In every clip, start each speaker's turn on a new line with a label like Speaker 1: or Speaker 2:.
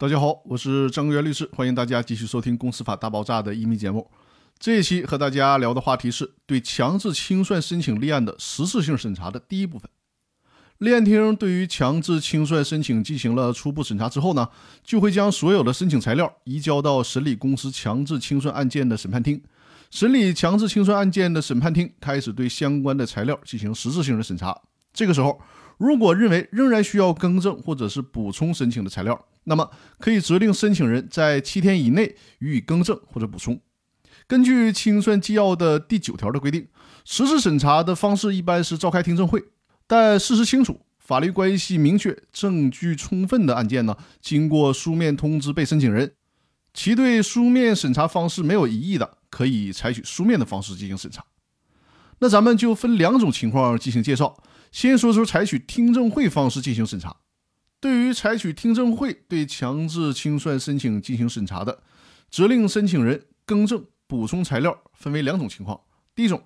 Speaker 1: 大家好，我是张元律师，欢迎大家继续收听《公司法大爆炸》的一米节目。这一期和大家聊的话题是对强制清算申请立案的实质性审查的第一部分。立案厅对于强制清算申请进行了初步审查之后呢，就会将所有的申请材料移交到审理公司强制清算案件的审判厅。审理强制清算案件的审判厅开始对相关的材料进行实质性的审查。这个时候，如果认为仍然需要更正或者是补充申请的材料，那么可以责令申请人在七天以内予以更正或者补充。根据清算纪要的第九条的规定，实质审查的方式一般是召开听证会，但事实清楚、法律关系明确、证据充分的案件呢，经过书面通知被申请人，其对书面审查方式没有异议的，可以采取书面的方式进行审查。那咱们就分两种情况进行介绍。先说说采取听证会方式进行审查。对于采取听证会对强制清算申请进行审查的，责令申请人更正、补充材料，分为两种情况。第一种，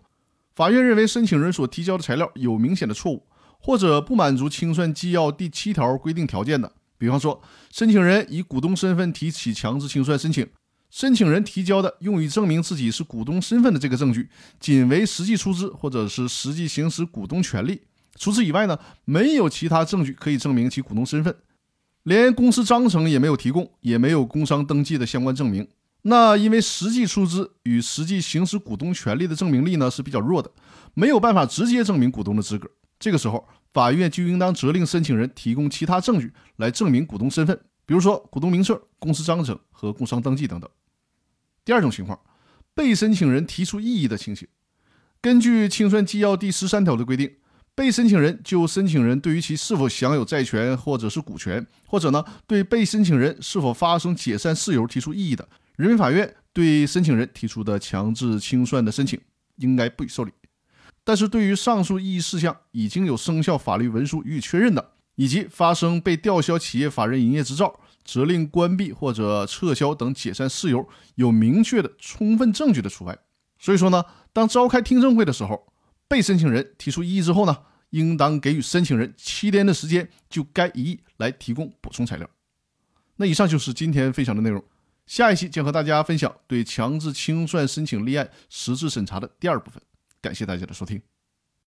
Speaker 1: 法院认为申请人所提交的材料有明显的错误，或者不满足清算纪要第七条规定条件的，比方说，申请人以股东身份提起强制清算申请，申请人提交的用于证明自己是股东身份的这个证据，仅为实际出资或者是实际行使股东权利。除此以外呢，没有其他证据可以证明其股东身份，连公司章程也没有提供，也没有工商登记的相关证明。那因为实际出资与实际行使股东权利的证明力呢是比较弱的，没有办法直接证明股东的资格。这个时候，法院就应当责令申请人提供其他证据来证明股东身份，比如说股东名册、公司章程和工商登记等等。第二种情况，被申请人提出异议的情形，根据清算纪要第十三条的规定。被申请人就申请人对于其是否享有债权或者是股权，或者呢对被申请人是否发生解散事由提出异议的，人民法院对申请人提出的强制清算的申请应该不予受理。但是对于上述异议事项已经有生效法律文书予以确认的，以及发生被吊销企业法人营业执照、责令关闭或者撤销等解散事由有明确的充分证据的除外。所以说呢，当召开听证会的时候。被申请人提出异议之后呢，应当给予申请人七天的时间，就该异议来提供补充材料。那以上就是今天分享的内容，下一期将和大家分享对强制清算申请立案实质审查的第二部分。感谢大家的收听。